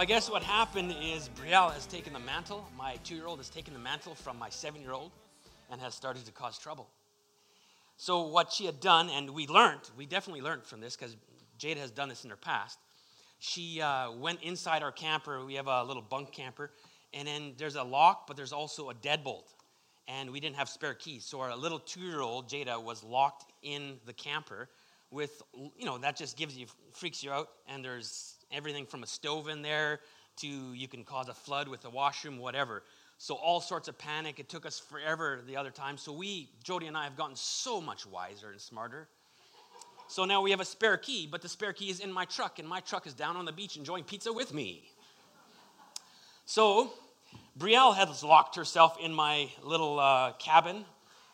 I guess what happened is Brielle has taken the mantle. My two-year-old has taken the mantle from my seven-year-old and has started to cause trouble. So what she had done, and we learned, we definitely learned from this because Jada has done this in her past. She uh, went inside our camper. We have a little bunk camper, and then there's a lock, but there's also a deadbolt. And we didn't have spare keys, so our little two-year-old Jada was locked in the camper with, you know, that just gives you freaks you out. And there's everything from a stove in there to you can cause a flood with a washroom, whatever. So all sorts of panic. It took us forever the other time. So we, Jody and I, have gotten so much wiser and smarter. So now we have a spare key, but the spare key is in my truck, and my truck is down on the beach enjoying pizza with me. So Brielle has locked herself in my little uh, cabin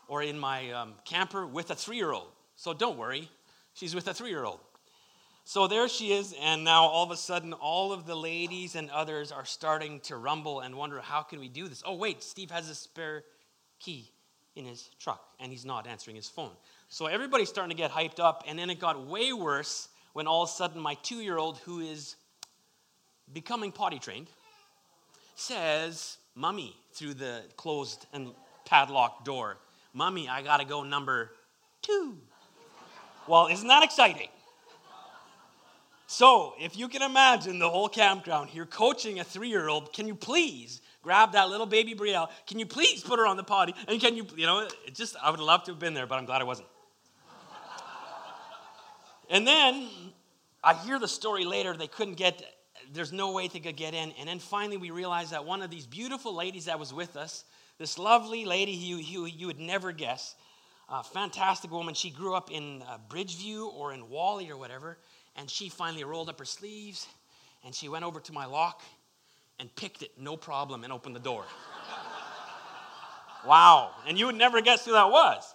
or in my um, camper with a three year old. So don't worry, she's with a three year old. So there she is, and now all of a sudden, all of the ladies and others are starting to rumble and wonder, how can we do this? Oh, wait, Steve has a spare key in his truck, and he's not answering his phone. So everybody's starting to get hyped up, and then it got way worse when all of a sudden my two year old, who is becoming potty trained, says, Mummy, through the closed and padlocked door, Mummy, I gotta go number two. Well, isn't that exciting? So, if you can imagine the whole campground here coaching a three year old, can you please grab that little baby Brielle? Can you please put her on the potty? And can you, you know, it just, I would love to have been there, but I'm glad I wasn't. and then I hear the story later, they couldn't get, there's no way they could get in. And then finally we realized that one of these beautiful ladies that was with us, this lovely lady you, you, you would never guess, a fantastic woman, she grew up in uh, Bridgeview or in Whalley or whatever. And she finally rolled up her sleeves and she went over to my lock and picked it, no problem, and opened the door. wow. And you would never guess who that was.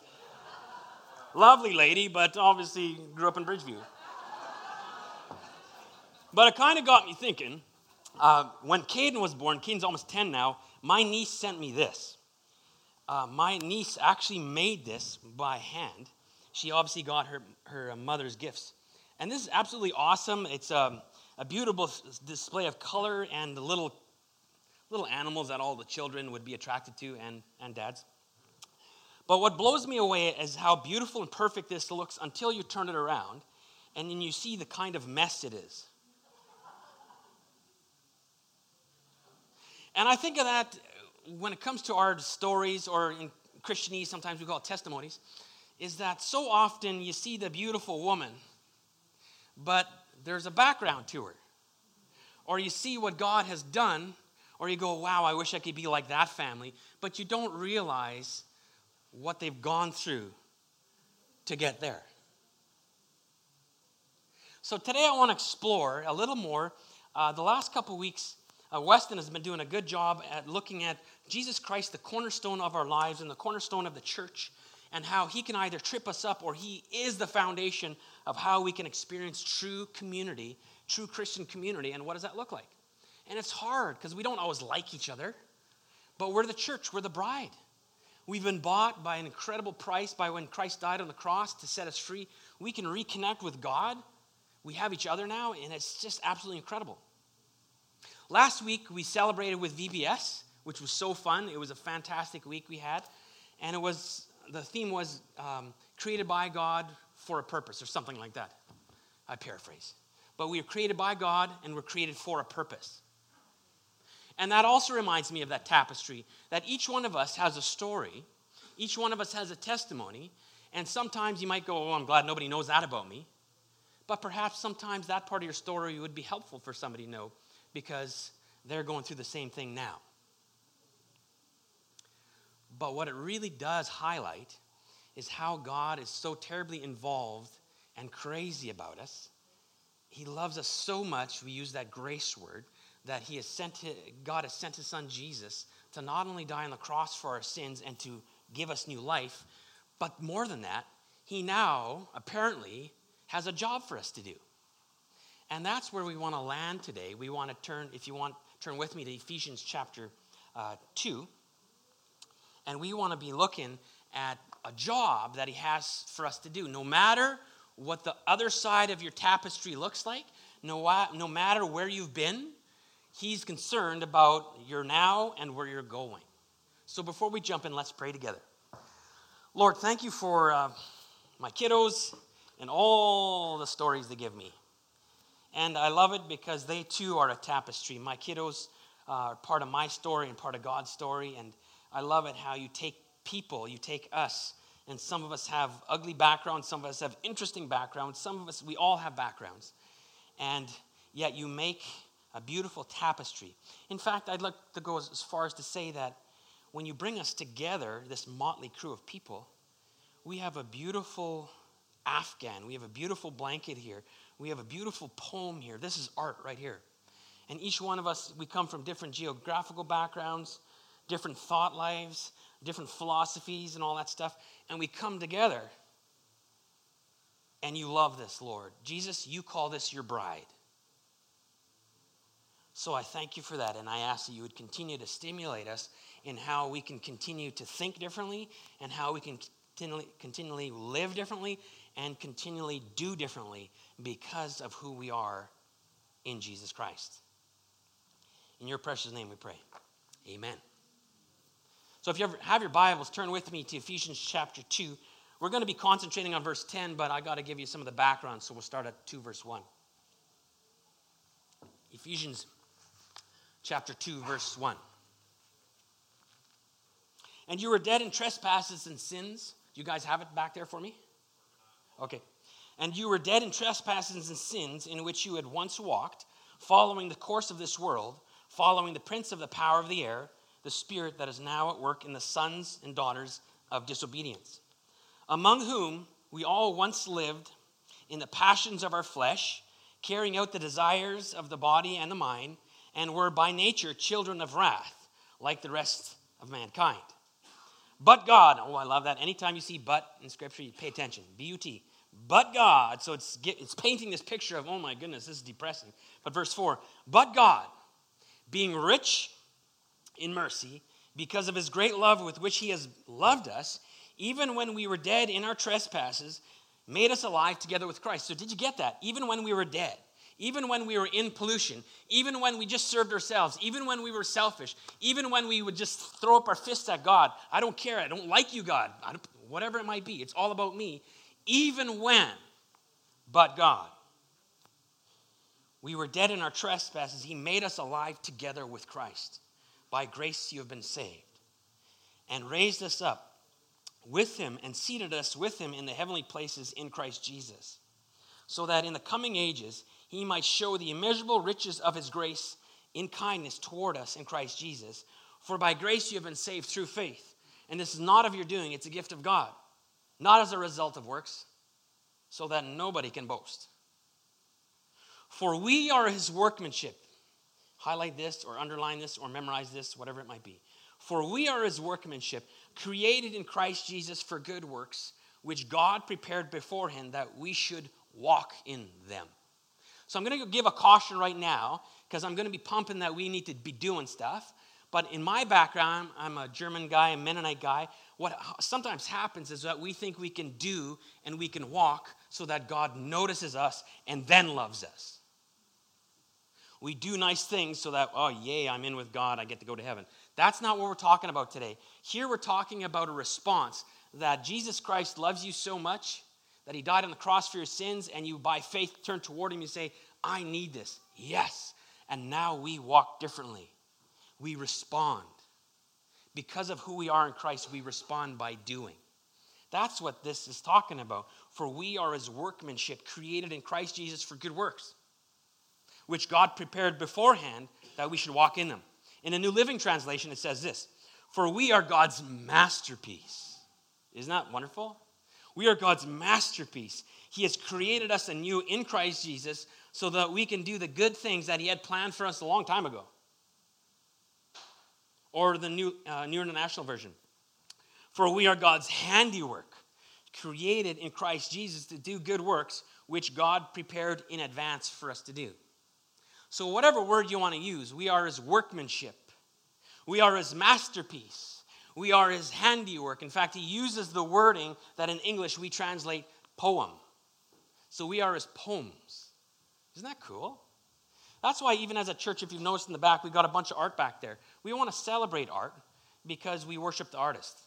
Lovely lady, but obviously grew up in Bridgeview. But it kind of got me thinking. Uh, when Caden was born, Caden's almost 10 now, my niece sent me this. Uh, my niece actually made this by hand. She obviously got her, her mother's gifts. And this is absolutely awesome. It's a, a beautiful display of color and the little, little animals that all the children would be attracted to and, and dads. But what blows me away is how beautiful and perfect this looks until you turn it around and then you see the kind of mess it is. And I think of that when it comes to our stories, or in Christianese, sometimes we call it testimonies, is that so often you see the beautiful woman, but there's a background to her. Or you see what God has done, or you go, wow, I wish I could be like that family, but you don't realize what they've gone through to get there. So today I want to explore a little more. Uh, the last couple weeks, uh, Weston has been doing a good job at looking at Jesus Christ, the cornerstone of our lives and the cornerstone of the church, and how he can either trip us up or he is the foundation of how we can experience true community, true Christian community. And what does that look like? And it's hard because we don't always like each other, but we're the church, we're the bride. We've been bought by an incredible price by when Christ died on the cross to set us free. We can reconnect with God. We have each other now, and it's just absolutely incredible. Last week, we celebrated with VBS, which was so fun. It was a fantastic week we had. And it was, the theme was um, created by God for a purpose, or something like that. I paraphrase. But we were created by God and we're created for a purpose. And that also reminds me of that tapestry that each one of us has a story, each one of us has a testimony, and sometimes you might go, Oh, I'm glad nobody knows that about me. But perhaps sometimes that part of your story would be helpful for somebody to know because they're going through the same thing now. But what it really does highlight is how God is so terribly involved and crazy about us. He loves us so much, we use that grace word, that he has sent his, God has sent his son Jesus to not only die on the cross for our sins and to give us new life, but more than that, he now apparently has a job for us to do. And that's where we want to land today. We want to turn, if you want, turn with me to Ephesians chapter uh, 2. And we want to be looking at a job that he has for us to do. No matter what the other side of your tapestry looks like, no, no matter where you've been, he's concerned about your now and where you're going. So before we jump in, let's pray together. Lord, thank you for uh, my kiddos and all the stories they give me. And I love it because they too are a tapestry. My kiddos are part of my story and part of God's story. And I love it how you take people, you take us, and some of us have ugly backgrounds, some of us have interesting backgrounds, some of us, we all have backgrounds. And yet you make a beautiful tapestry. In fact, I'd like to go as far as to say that when you bring us together, this motley crew of people, we have a beautiful Afghan, we have a beautiful blanket here, we have a beautiful poem here. This is art right here. And each one of us, we come from different geographical backgrounds, different thought lives, different philosophies, and all that stuff. And we come together. And you love this, Lord. Jesus, you call this your bride. So I thank you for that. And I ask that you would continue to stimulate us in how we can continue to think differently and how we can continually, continually live differently and continually do differently because of who we are in Jesus Christ. In your precious name we pray. Amen. So if you ever have your Bibles, turn with me to Ephesians chapter 2. We're going to be concentrating on verse 10, but I got to give you some of the background, so we'll start at 2 verse 1. Ephesians chapter 2 verse 1. And you were dead in trespasses and sins. You guys have it back there for me? Okay. And you were dead in trespasses and sins in which you had once walked, following the course of this world, following the prince of the power of the air, the spirit that is now at work in the sons and daughters of disobedience, among whom we all once lived in the passions of our flesh, carrying out the desires of the body and the mind, and were by nature children of wrath, like the rest of mankind. But God, oh, I love that. Anytime you see but in Scripture, you pay attention. B U T but God. So it's, it's painting this picture of, oh my goodness, this is depressing. But verse 4 But God, being rich in mercy, because of his great love with which he has loved us, even when we were dead in our trespasses, made us alive together with Christ. So did you get that? Even when we were dead, even when we were in pollution, even when we just served ourselves, even when we were selfish, even when we would just throw up our fists at God, I don't care, I don't like you, God, whatever it might be, it's all about me even when, but God. We were dead in our trespasses. He made us alive together with Christ. By grace you have been saved. And raised us up with him and seated us with him in the heavenly places in Christ Jesus. So that in the coming ages he might show the immeasurable riches of his grace in kindness toward us in Christ Jesus. For by grace you have been saved through faith. And this is not of your doing, it's a gift of God not as a result of works, so that nobody can boast. For we are his workmanship. Highlight this or underline this or memorize this, whatever it might be. For we are his workmanship, created in Christ Jesus for good works, which God prepared beforehand that we should walk in them. So I'm going to give a caution right now because I'm going to be pumping that we need to be doing stuff. But in my background, I'm a German guy, a Mennonite guy what sometimes happens is that we think we can do and we can walk so that God notices us and then loves us. We do nice things so that, oh, yay, I'm in with God, I get to go to heaven. That's not what we're talking about today. Here we're talking about a response that Jesus Christ loves you so much that he died on the cross for your sins, and you by faith turn toward him and say, I need this. Yes. And now we walk differently. We respond. Because of who we are in Christ, we respond by doing. That's what this is talking about. For we are his workmanship, created in Christ Jesus for good works, which God prepared beforehand that we should walk in them. In the New Living Translation, it says this For we are God's masterpiece. Isn't that wonderful? We are God's masterpiece. He has created us anew in Christ Jesus so that we can do the good things that He had planned for us a long time ago. Or the New, uh, New International Version. For we are God's handiwork, created in Christ Jesus to do good works, which God prepared in advance for us to do. So, whatever word you want to use, we are His workmanship, we are His masterpiece, we are His handiwork. In fact, He uses the wording that in English we translate poem. So, we are His poems. Isn't that cool? That's why, even as a church, if you've noticed in the back, we've got a bunch of art back there. We want to celebrate art because we worship the artist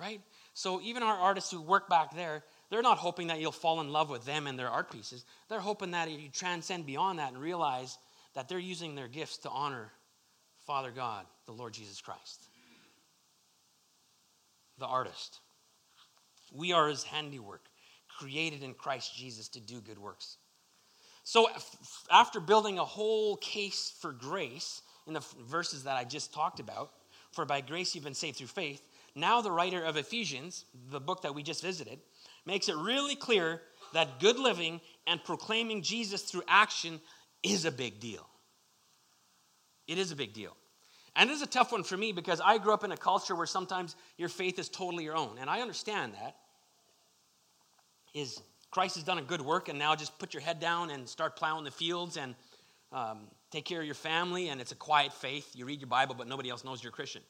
right? So even our artists who work back there, they're not hoping that you'll fall in love with them and their art pieces. They're hoping that you transcend beyond that and realize that they're using their gifts to honor Father God, the Lord Jesus Christ. The artist. We are his handiwork, created in Christ Jesus to do good works. So, after building a whole case for grace in the verses that I just talked about, for by grace you've been saved through faith, now, the writer of Ephesians, the book that we just visited, makes it really clear that good living and proclaiming Jesus through action is a big deal. It is a big deal. And this is a tough one for me because I grew up in a culture where sometimes your faith is totally your own. And I understand that. Is Christ has done a good work, and now just put your head down and start plowing the fields and um, take care of your family, and it's a quiet faith. You read your Bible, but nobody else knows you're a Christian.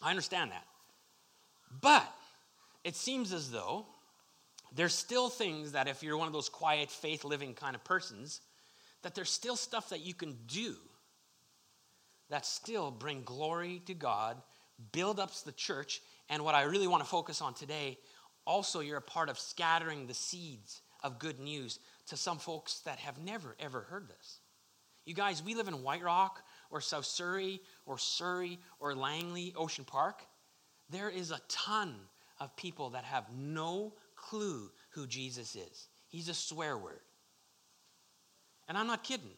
I understand that. But it seems as though there's still things that if you're one of those quiet faith living kind of persons, that there's still stuff that you can do that still bring glory to God, build up the church, and what I really want to focus on today, also you're a part of scattering the seeds of good news to some folks that have never ever heard this. You guys, we live in White Rock or South Surrey or Surrey or Langley, Ocean Park. There is a ton of people that have no clue who Jesus is. He's a swear word. And I'm not kidding.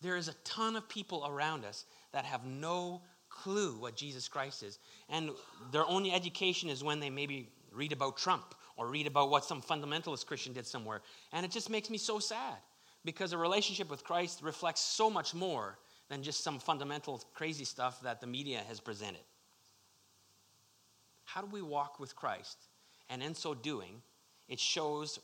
There is a ton of people around us that have no clue what Jesus Christ is. And their only education is when they maybe read about Trump or read about what some fundamentalist Christian did somewhere. And it just makes me so sad because a relationship with Christ reflects so much more than just some fundamental crazy stuff that the media has presented. How do we walk with Christ? And in so doing, it shows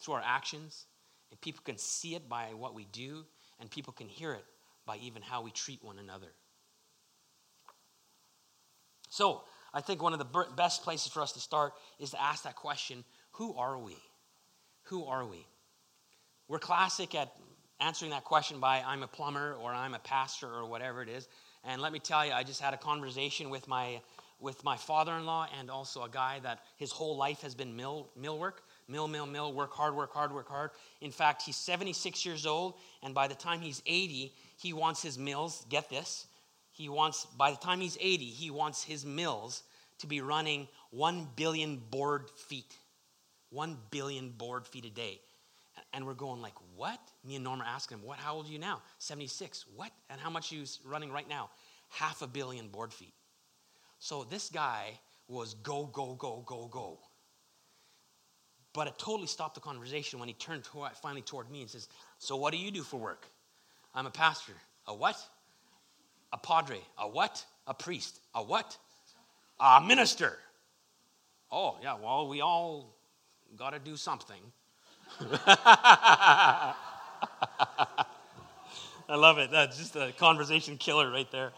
through our actions, and people can see it by what we do, and people can hear it by even how we treat one another. So, I think one of the best places for us to start is to ask that question who are we? Who are we? We're classic at answering that question by I'm a plumber or I'm a pastor or whatever it is. And let me tell you, I just had a conversation with my with my father-in-law and also a guy that his whole life has been mill, mill work mill mill mill work hard work hard work hard. In fact he's 76 years old and by the time he's 80 he wants his mills get this he wants by the time he's 80 he wants his mills to be running 1 billion board feet 1 billion board feet a day. And we're going like what? Me and norma asking him what how old are you now? 76 what? And how much are you running right now? Half a billion board feet so this guy was go, go, go, go, go. But it totally stopped the conversation when he turned finally toward me and says, So what do you do for work? I'm a pastor. A what? A padre. A what? A priest. A what? A minister. Oh, yeah, well, we all got to do something. I love it. That's just a conversation killer right there.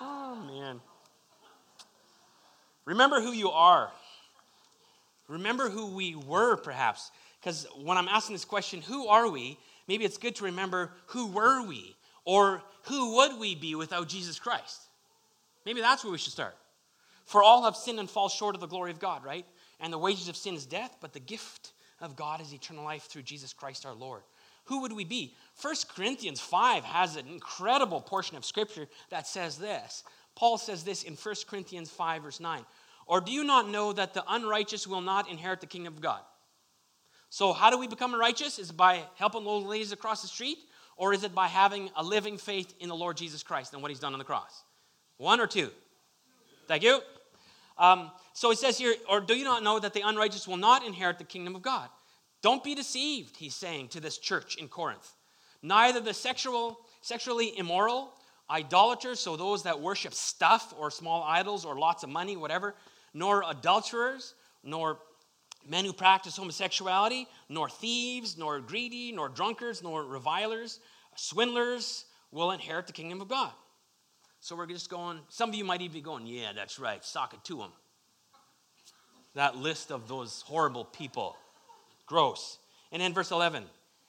Oh, man. Remember who you are. Remember who we were, perhaps. Because when I'm asking this question, who are we? Maybe it's good to remember who were we? Or who would we be without Jesus Christ? Maybe that's where we should start. For all have sinned and fall short of the glory of God, right? And the wages of sin is death, but the gift of God is eternal life through Jesus Christ our Lord. Who would we be? 1 Corinthians 5 has an incredible portion of scripture that says this Paul says this in 1 Corinthians 5, verse 9 Or do you not know that the unrighteous will not inherit the kingdom of God? So, how do we become righteous? Is it by helping old ladies across the street? Or is it by having a living faith in the Lord Jesus Christ and what he's done on the cross? One or two? Thank you. Um, so it says here, or do you not know that the unrighteous will not inherit the kingdom of God? Don't be deceived, he's saying to this church in Corinth. Neither the sexual, sexually immoral, idolaters, so those that worship stuff or small idols or lots of money, whatever, nor adulterers, nor men who practice homosexuality, nor thieves, nor greedy, nor drunkards, nor revilers, swindlers will inherit the kingdom of God. So we're just going, some of you might even be going, yeah, that's right, sock it to them. That list of those horrible people. Gross. And then verse 11,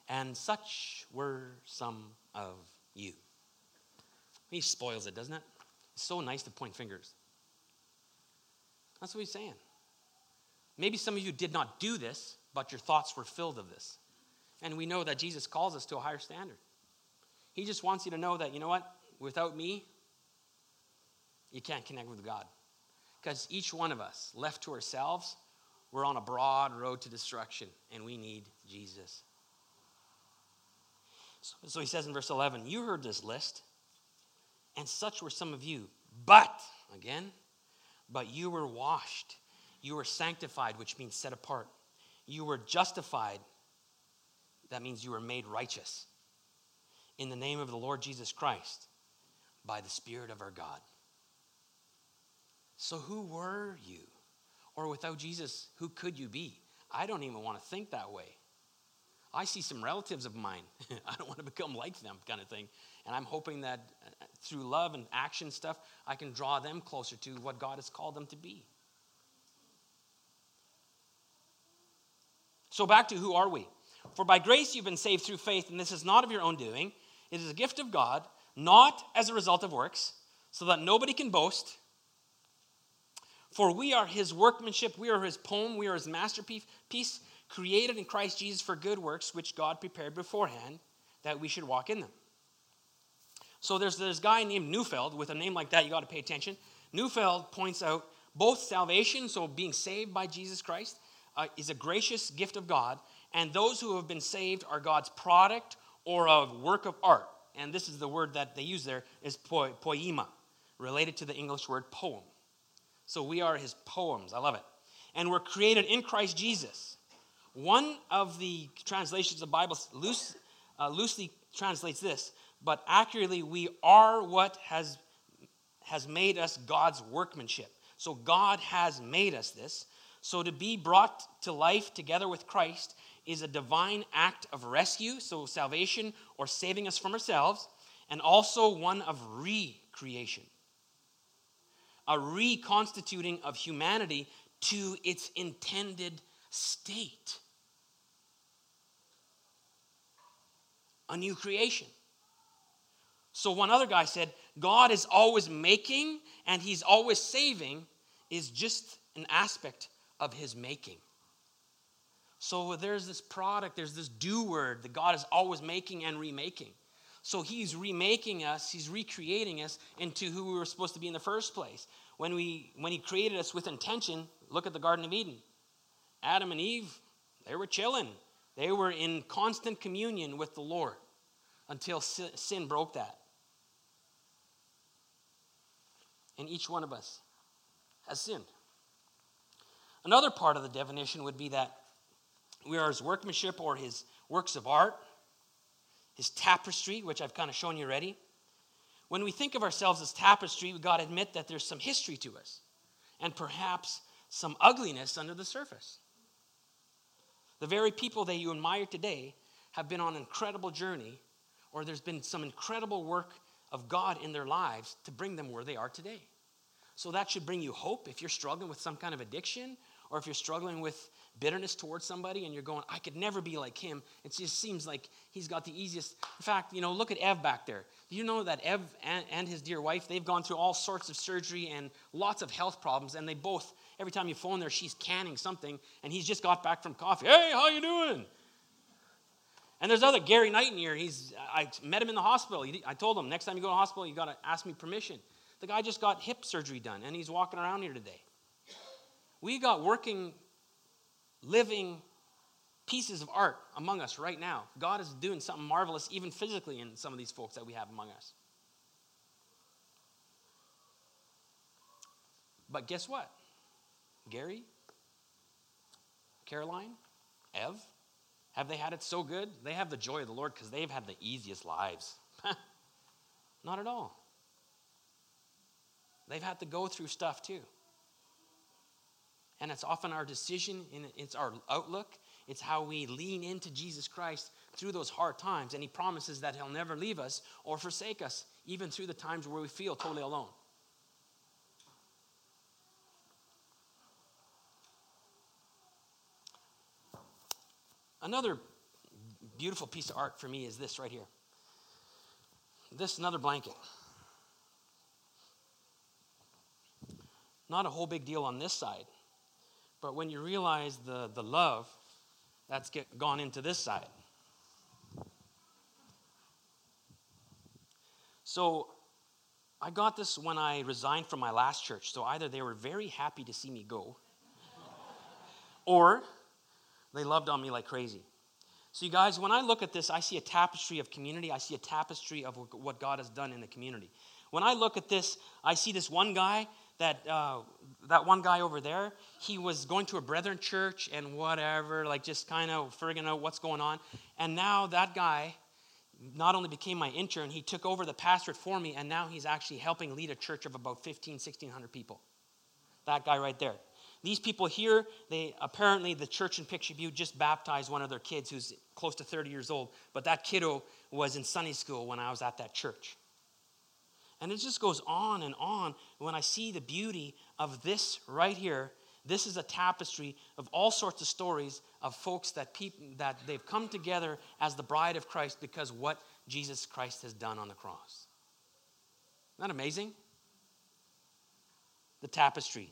and such were some of you. He spoils it, doesn't it? It's so nice to point fingers. That's what he's saying. Maybe some of you did not do this, but your thoughts were filled of this. And we know that Jesus calls us to a higher standard. He just wants you to know that, you know what? Without me, you can't connect with God. Because each one of us, left to ourselves, we're on a broad road to destruction, and we need Jesus. So, so he says in verse 11, You heard this list, and such were some of you. But, again, but you were washed, you were sanctified, which means set apart. You were justified, that means you were made righteous, in the name of the Lord Jesus Christ, by the Spirit of our God. So, who were you? Or without Jesus, who could you be? I don't even want to think that way. I see some relatives of mine. I don't want to become like them, kind of thing. And I'm hoping that uh, through love and action stuff, I can draw them closer to what God has called them to be. So, back to who are we? For by grace you've been saved through faith, and this is not of your own doing. It is a gift of God, not as a result of works, so that nobody can boast. For we are his workmanship, we are his poem, we are his masterpiece, created in Christ Jesus for good works, which God prepared beforehand that we should walk in them. So there's this guy named Neufeld. With a name like that, you got to pay attention. Neufeld points out both salvation, so being saved by Jesus Christ, uh, is a gracious gift of God, and those who have been saved are God's product or a work of art. And this is the word that they use there is po- poema, related to the English word poem. So we are his poems. I love it. And we're created in Christ Jesus. One of the translations of the Bible loose, uh, loosely translates this but accurately, we are what has, has made us God's workmanship. So God has made us this. So to be brought to life together with Christ is a divine act of rescue, so salvation or saving us from ourselves, and also one of recreation, a reconstituting of humanity to its intended state. A new creation. So one other guy said, God is always making and he's always saving is just an aspect of his making. So there's this product, there's this do word that God is always making and remaking. So he's remaking us, he's recreating us into who we were supposed to be in the first place. When, we, when he created us with intention, look at the Garden of Eden. Adam and Eve, they were chilling. They were in constant communion with the Lord until sin broke that. And each one of us has sinned. Another part of the definition would be that we are his workmanship or his works of art, his tapestry, which I've kind of shown you already. When we think of ourselves as tapestry, we've got to admit that there's some history to us and perhaps some ugliness under the surface. The very people that you admire today have been on an incredible journey, or there's been some incredible work of God in their lives to bring them where they are today. So that should bring you hope if you're struggling with some kind of addiction or if you're struggling with bitterness towards somebody and you're going, I could never be like him. It just seems like he's got the easiest. In fact, you know, look at Ev back there. Do you know that Ev and, and his dear wife, they've gone through all sorts of surgery and lots of health problems, and they both, every time you phone there, she's canning something, and he's just got back from coffee. Hey, how you doing? And there's other Gary Knight in here. He's I met him in the hospital. I told him next time you go to the hospital, you got to ask me permission. The guy just got hip surgery done, and he's walking around here today. We got working, living pieces of art among us right now. God is doing something marvelous, even physically, in some of these folks that we have among us. But guess what? Gary, Caroline, Ev, have they had it so good? They have the joy of the Lord because they've had the easiest lives. Not at all. They've had to go through stuff too. And it's often our decision, and it's our outlook, it's how we lean into Jesus Christ through those hard times. And He promises that He'll never leave us or forsake us, even through the times where we feel totally alone. Another beautiful piece of art for me is this right here. This another blanket. Not a whole big deal on this side, but when you realize the, the love that's get, gone into this side. So I got this when I resigned from my last church. So either they were very happy to see me go, or they loved on me like crazy. So, you guys, when I look at this, I see a tapestry of community. I see a tapestry of what God has done in the community. When I look at this, I see this one guy that uh, that one guy over there. He was going to a brethren church and whatever, like just kind of figuring out what's going on. And now that guy not only became my intern, he took over the pastorate for me, and now he's actually helping lead a church of about 15, 1600 people. That guy right there. These people here, they apparently the church in Picture just baptized one of their kids who's close to 30 years old, but that kiddo was in Sunday school when I was at that church. And it just goes on and on. When I see the beauty of this right here, this is a tapestry of all sorts of stories of folks that people that they've come together as the bride of Christ because what Jesus Christ has done on the cross. Isn't that amazing? The tapestry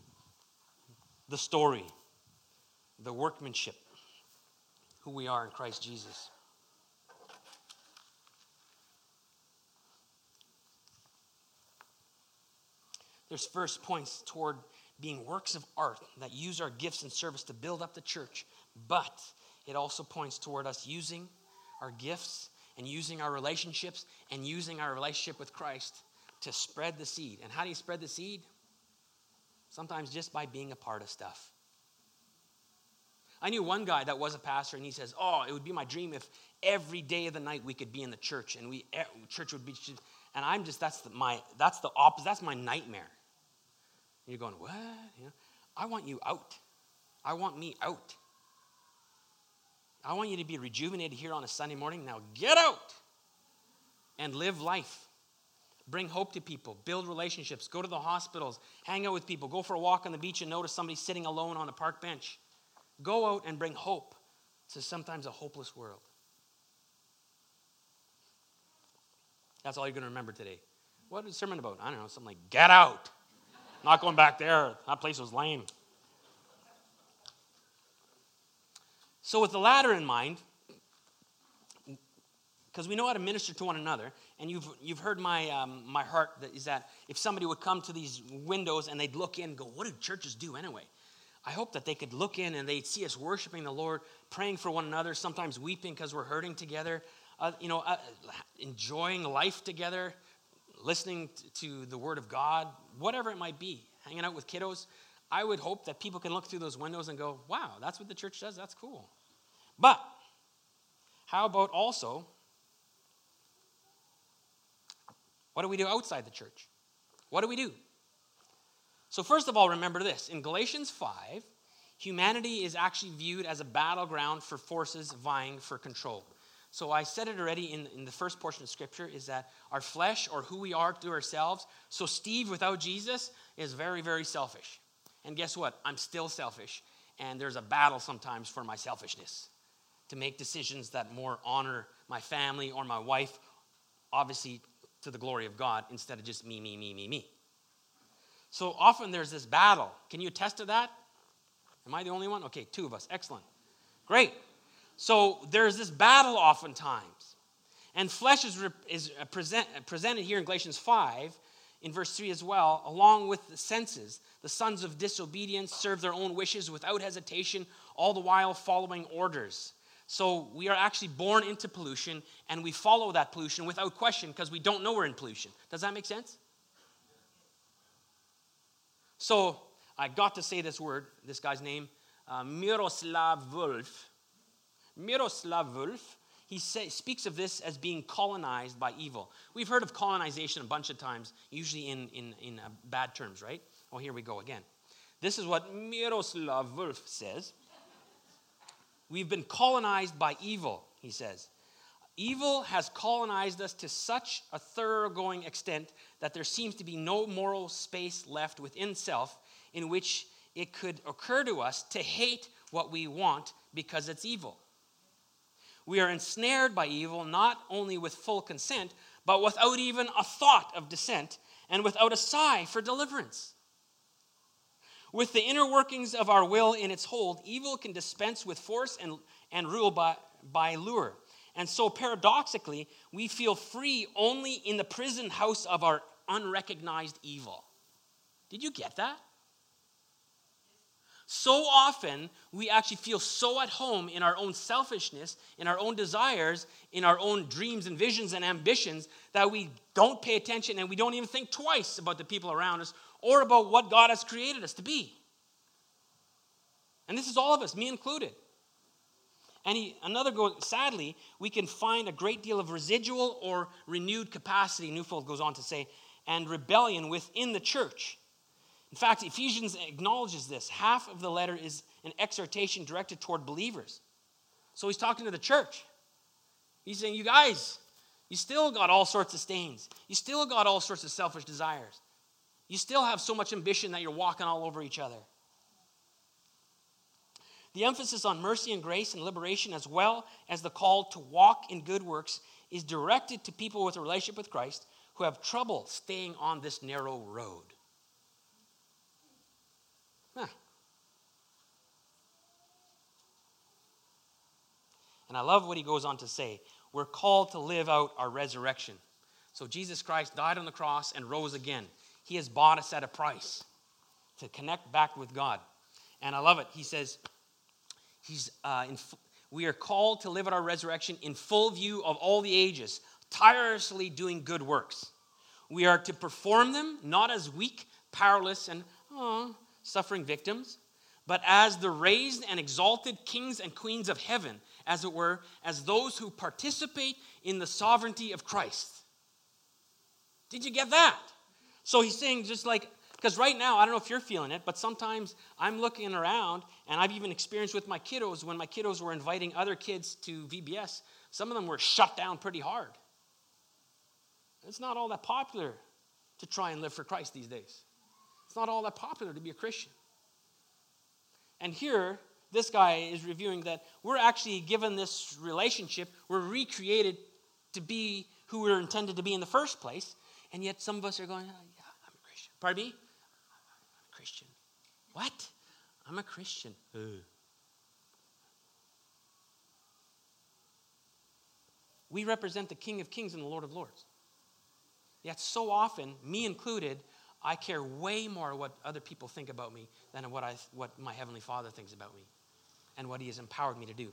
the story, the workmanship, who we are in Christ Jesus. There's first points toward being works of art that use our gifts and service to build up the church, but it also points toward us using our gifts and using our relationships and using our relationship with Christ to spread the seed. And how do you spread the seed? Sometimes just by being a part of stuff. I knew one guy that was a pastor, and he says, "Oh, it would be my dream if every day of the night we could be in the church, and we eh, church would be." And I'm just that's the, my that's the opposite. That's my nightmare. You're going, what? You know, I want you out. I want me out. I want you to be rejuvenated here on a Sunday morning. Now get out and live life. Bring hope to people, build relationships, go to the hospitals, hang out with people, go for a walk on the beach and notice somebody sitting alone on a park bench. Go out and bring hope to sometimes a hopeless world. That's all you're going to remember today. What is the sermon about? I don't know, something like get out. Not going back there. That place was lame. So, with the latter in mind, because we know how to minister to one another. And you've, you've heard my, um, my heart that is that if somebody would come to these windows and they'd look in and go, What do churches do anyway? I hope that they could look in and they'd see us worshiping the Lord, praying for one another, sometimes weeping because we're hurting together, uh, you know, uh, enjoying life together, listening to the Word of God, whatever it might be, hanging out with kiddos. I would hope that people can look through those windows and go, wow, that's what the church does. That's cool. But how about also What do we do outside the church? What do we do? So, first of all, remember this in Galatians 5, humanity is actually viewed as a battleground for forces vying for control. So, I said it already in, in the first portion of Scripture is that our flesh or who we are to ourselves. So, Steve without Jesus is very, very selfish. And guess what? I'm still selfish. And there's a battle sometimes for my selfishness to make decisions that more honor my family or my wife. Obviously, to the glory of God instead of just me, me, me, me, me. So often there's this battle. Can you attest to that? Am I the only one? Okay, two of us. Excellent. Great. So there's this battle oftentimes. And flesh is, is present, presented here in Galatians 5 in verse 3 as well, along with the senses, the sons of disobedience serve their own wishes without hesitation, all the while following orders. So we are actually born into pollution and we follow that pollution without question because we don't know we're in pollution. Does that make sense? So I got to say this word, this guy's name, uh, Miroslav Volf. Miroslav Volf, he say, speaks of this as being colonized by evil. We've heard of colonization a bunch of times, usually in, in, in uh, bad terms, right? Oh, here we go again. This is what Miroslav Volf says. We've been colonized by evil, he says. Evil has colonized us to such a thoroughgoing extent that there seems to be no moral space left within self in which it could occur to us to hate what we want because it's evil. We are ensnared by evil not only with full consent, but without even a thought of dissent and without a sigh for deliverance. With the inner workings of our will in its hold, evil can dispense with force and, and rule by, by lure. And so, paradoxically, we feel free only in the prison house of our unrecognized evil. Did you get that? So often, we actually feel so at home in our own selfishness, in our own desires, in our own dreams and visions and ambitions that we don't pay attention and we don't even think twice about the people around us or about what God has created us to be. And this is all of us, me included. And he, another go, sadly, we can find a great deal of residual or renewed capacity, Neufeld goes on to say, and rebellion within the church. In fact, Ephesians acknowledges this. Half of the letter is an exhortation directed toward believers. So he's talking to the church. He's saying, You guys, you still got all sorts of stains. You still got all sorts of selfish desires. You still have so much ambition that you're walking all over each other. The emphasis on mercy and grace and liberation, as well as the call to walk in good works, is directed to people with a relationship with Christ who have trouble staying on this narrow road. Huh. And I love what he goes on to say. We're called to live out our resurrection. So Jesus Christ died on the cross and rose again. He has bought us at a price to connect back with God. And I love it. He says, he's, uh, in, We are called to live out our resurrection in full view of all the ages, tirelessly doing good works. We are to perform them not as weak, powerless, and oh, suffering victims, but as the raised and exalted kings and queens of heaven, as it were, as those who participate in the sovereignty of Christ. Did you get that? So he's saying, just like, because right now, I don't know if you're feeling it, but sometimes I'm looking around, and I've even experienced with my kiddos when my kiddos were inviting other kids to VBS, some of them were shut down pretty hard. It's not all that popular to try and live for Christ these days. It's not all that popular to be a Christian. And here, this guy is reviewing that we're actually given this relationship, we're recreated to be who we are intended to be in the first place, and yet some of us are going, oh, yeah, I'm a Christian. Pardon me? I'm a Christian. What? I'm a Christian. Ugh. We represent the King of Kings and the Lord of Lords. Yet, so often, me included, I care way more what other people think about me than what, I, what my Heavenly Father thinks about me and what He has empowered me to do.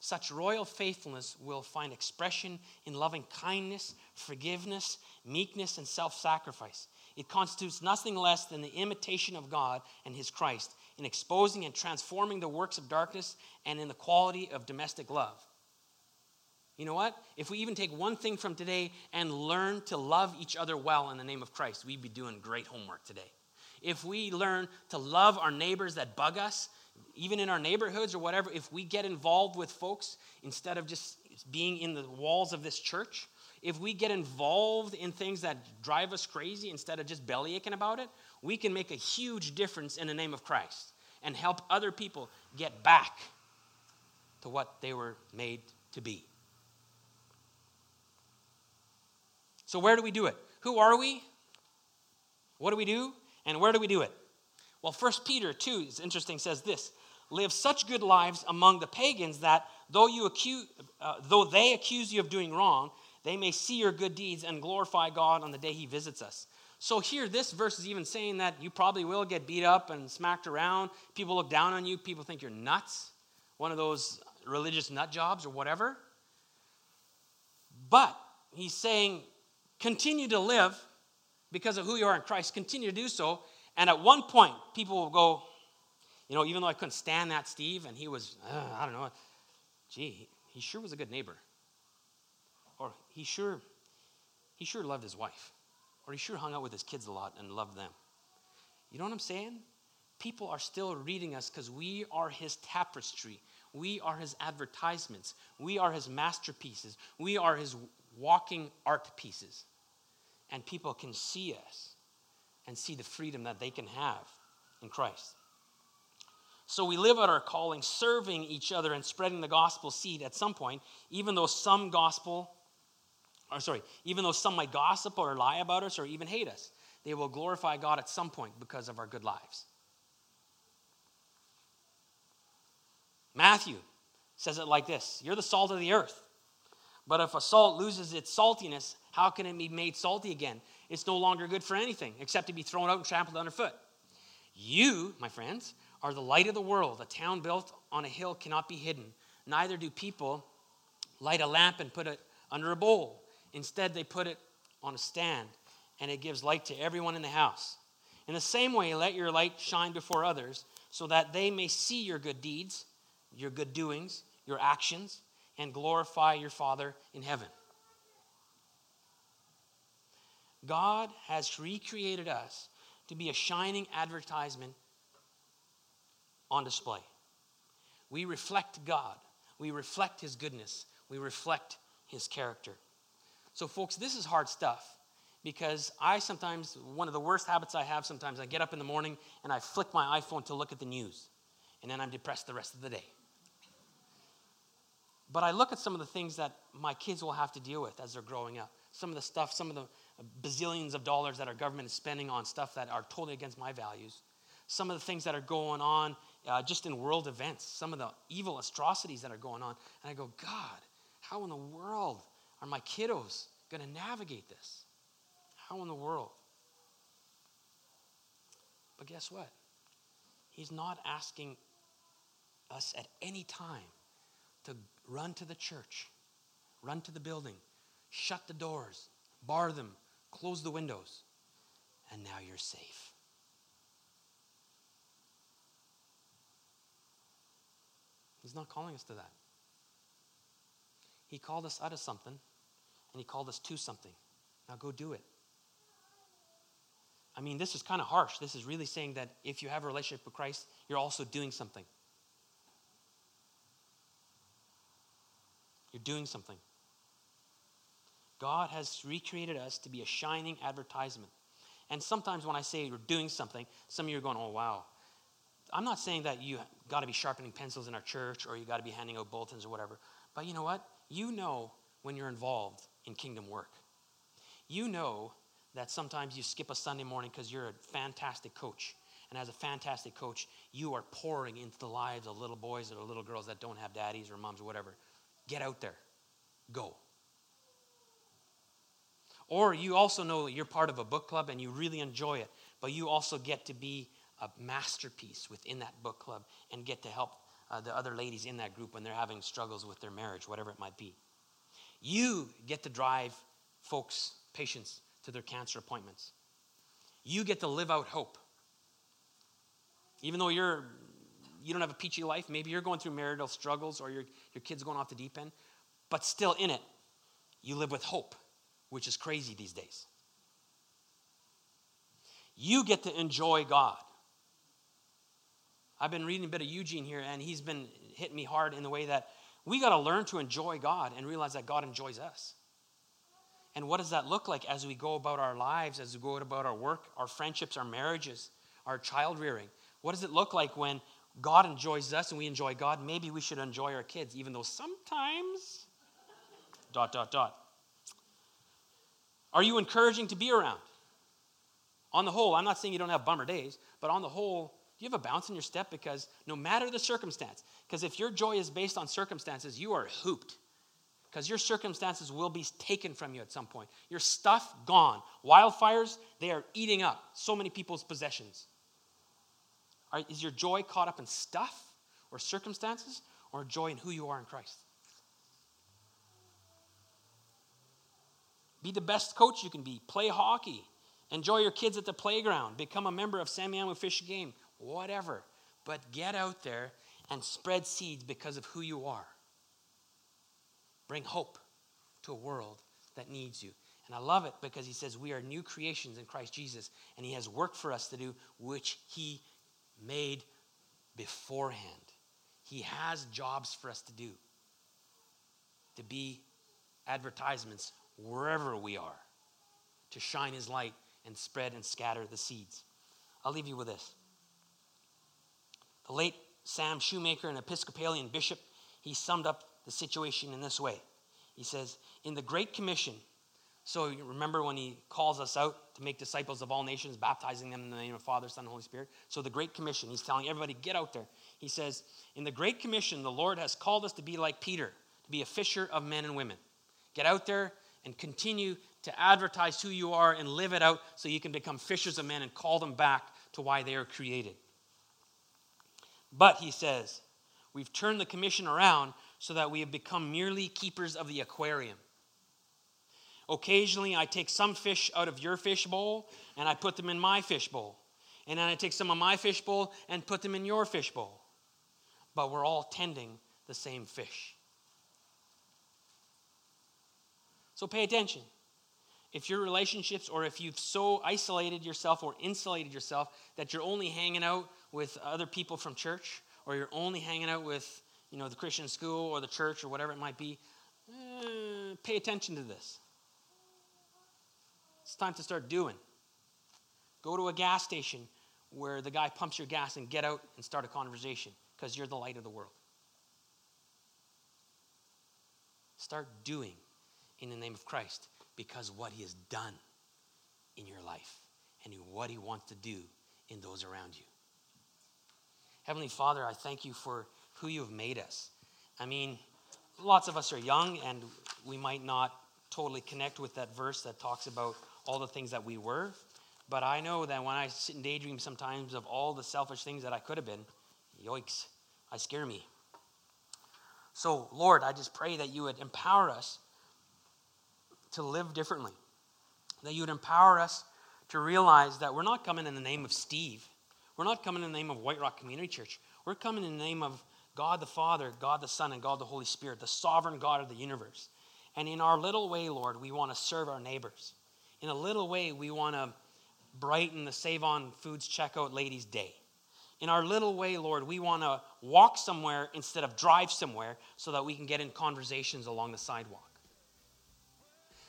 Such royal faithfulness will find expression in loving kindness, forgiveness, meekness, and self sacrifice. It constitutes nothing less than the imitation of God and His Christ in exposing and transforming the works of darkness and in the quality of domestic love. You know what? If we even take one thing from today and learn to love each other well in the name of Christ, we'd be doing great homework today. If we learn to love our neighbors that bug us, even in our neighborhoods or whatever, if we get involved with folks instead of just being in the walls of this church, if we get involved in things that drive us crazy instead of just belly aching about it, we can make a huge difference in the name of Christ and help other people get back to what they were made to be. So, where do we do it? Who are we? What do we do? And where do we do it? Well, 1 Peter 2 is interesting, says this Live such good lives among the pagans that though, you accuse, uh, though they accuse you of doing wrong, they may see your good deeds and glorify God on the day he visits us. So here, this verse is even saying that you probably will get beat up and smacked around. People look down on you. People think you're nuts, one of those religious nut jobs or whatever. But he's saying, continue to live because of who you are in Christ. Continue to do so. And at one point, people will go, you know, even though I couldn't stand that Steve, and he was, uh, I don't know, gee, he sure was a good neighbor. Or he sure, he sure loved his wife. Or he sure hung out with his kids a lot and loved them. You know what I'm saying? People are still reading us because we are his tapestry. We are his advertisements. We are his masterpieces. We are his walking art pieces. And people can see us and see the freedom that they can have in Christ. So we live out our calling, serving each other and spreading the gospel seed at some point, even though some gospel, or sorry, even though some might gossip or lie about us or even hate us, they will glorify God at some point because of our good lives. Matthew says it like this You're the salt of the earth. But if a salt loses its saltiness, how can it be made salty again? It's no longer good for anything except to be thrown out and trampled underfoot. You, my friends, are the light of the world. A town built on a hill cannot be hidden. Neither do people light a lamp and put it under a bowl. Instead, they put it on a stand, and it gives light to everyone in the house. In the same way, let your light shine before others, so that they may see your good deeds, your good doings, your actions, and glorify your Father in heaven. God has recreated us to be a shining advertisement on display. We reflect God, we reflect His goodness, we reflect His character. So, folks, this is hard stuff because I sometimes, one of the worst habits I have sometimes, I get up in the morning and I flick my iPhone to look at the news, and then I'm depressed the rest of the day. But I look at some of the things that my kids will have to deal with as they're growing up. Some of the stuff, some of the bazillions of dollars that our government is spending on stuff that are totally against my values. Some of the things that are going on uh, just in world events, some of the evil atrocities that are going on. And I go, God, how in the world are my kiddos going to navigate this? How in the world? But guess what? He's not asking us at any time to run to the church, run to the building, shut the doors, bar them, close the windows, and now you're safe. He's not calling us to that. He called us out of something, and He called us to something. Now go do it. I mean, this is kind of harsh. This is really saying that if you have a relationship with Christ, you're also doing something. You're doing something. God has recreated us to be a shining advertisement. And sometimes when I say you're doing something, some of you are going, oh, wow. I'm not saying that you got to be sharpening pencils in our church or you got to be handing out bulletins or whatever. But you know what? You know when you're involved in kingdom work. You know that sometimes you skip a Sunday morning because you're a fantastic coach. And as a fantastic coach, you are pouring into the lives of little boys or little girls that don't have daddies or moms or whatever. Get out there. Go. Or you also know that you're part of a book club and you really enjoy it, but you also get to be a masterpiece within that book club and get to help uh, the other ladies in that group when they're having struggles with their marriage, whatever it might be. You get to drive folks, patients, to their cancer appointments. You get to live out hope. Even though you're you don't have a peachy life, maybe you're going through marital struggles or your, your kid's going off the deep end, but still in it, you live with hope which is crazy these days. You get to enjoy God. I've been reading a bit of Eugene here, and he's been hitting me hard in the way that we got to learn to enjoy God and realize that God enjoys us. And what does that look like as we go about our lives, as we go about our work, our friendships, our marriages, our child rearing? What does it look like when God enjoys us and we enjoy God? Maybe we should enjoy our kids, even though sometimes, dot, dot, dot. Are you encouraging to be around? On the whole, I'm not saying you don't have bummer days, but on the whole, do you have a bounce in your step? Because no matter the circumstance, because if your joy is based on circumstances, you are hooped. because your circumstances will be taken from you at some point. Your stuff gone. Wildfires, they are eating up so many people's possessions. Is your joy caught up in stuff or circumstances or joy in who you are in Christ? Be the best coach you can be. Play hockey. Enjoy your kids at the playground. Become a member of Semiahmoo Fish Game. Whatever. But get out there and spread seeds because of who you are. Bring hope to a world that needs you. And I love it because he says we are new creations in Christ Jesus, and he has work for us to do, which he made beforehand. He has jobs for us to do, to be advertisements wherever we are, to shine his light and spread and scatter the seeds. I'll leave you with this. The late Sam Shoemaker, an Episcopalian bishop, he summed up the situation in this way. He says, In the Great Commission, so remember when he calls us out to make disciples of all nations, baptizing them in the name of Father, Son, and Holy Spirit. So the Great Commission, he's telling everybody, get out there. He says, In the Great Commission, the Lord has called us to be like Peter, to be a fisher of men and women. Get out there and continue to advertise who you are and live it out so you can become fishers of men and call them back to why they are created. But, he says, we've turned the commission around so that we have become merely keepers of the aquarium. Occasionally, I take some fish out of your fish bowl and I put them in my fish bowl. And then I take some of my fish bowl and put them in your fish bowl. But we're all tending the same fish. So pay attention. If your relationships, or if you've so isolated yourself or insulated yourself that you're only hanging out with other people from church, or you're only hanging out with you know, the Christian school or the church or whatever it might be, eh, pay attention to this. It's time to start doing. Go to a gas station where the guy pumps your gas and get out and start a conversation because you're the light of the world. Start doing in the name of Christ because what he has done in your life and what he wants to do in those around you. Heavenly Father, I thank you for who you have made us. I mean, lots of us are young and we might not totally connect with that verse that talks about all the things that we were. But I know that when I sit and daydream sometimes of all the selfish things that I could have been, yoiks, I scare me. So, Lord, I just pray that you would empower us to live differently, that you would empower us to realize that we're not coming in the name of Steve. We're not coming in the name of White Rock Community Church. We're coming in the name of God the Father, God the Son, and God the Holy Spirit, the sovereign God of the universe. And in our little way, Lord, we want to serve our neighbors. In a little way, we want to brighten the Save On Foods checkout ladies' day. In our little way, Lord, we want to walk somewhere instead of drive somewhere so that we can get in conversations along the sidewalk.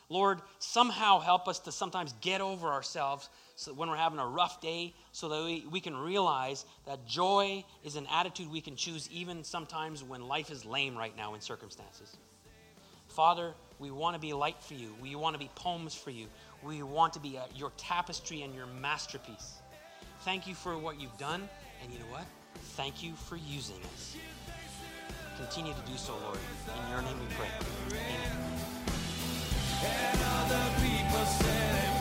Lord, somehow help us to sometimes get over ourselves so when we're having a rough day so that we, we can realize that joy is an attitude we can choose even sometimes when life is lame right now in circumstances. Father, we want to be light for you. We want to be poems for you. We want to be a, your tapestry and your masterpiece. Thank you for what you've done. And you know what? Thank you for using us. Continue to do so, Lord. In your name we pray. Amen.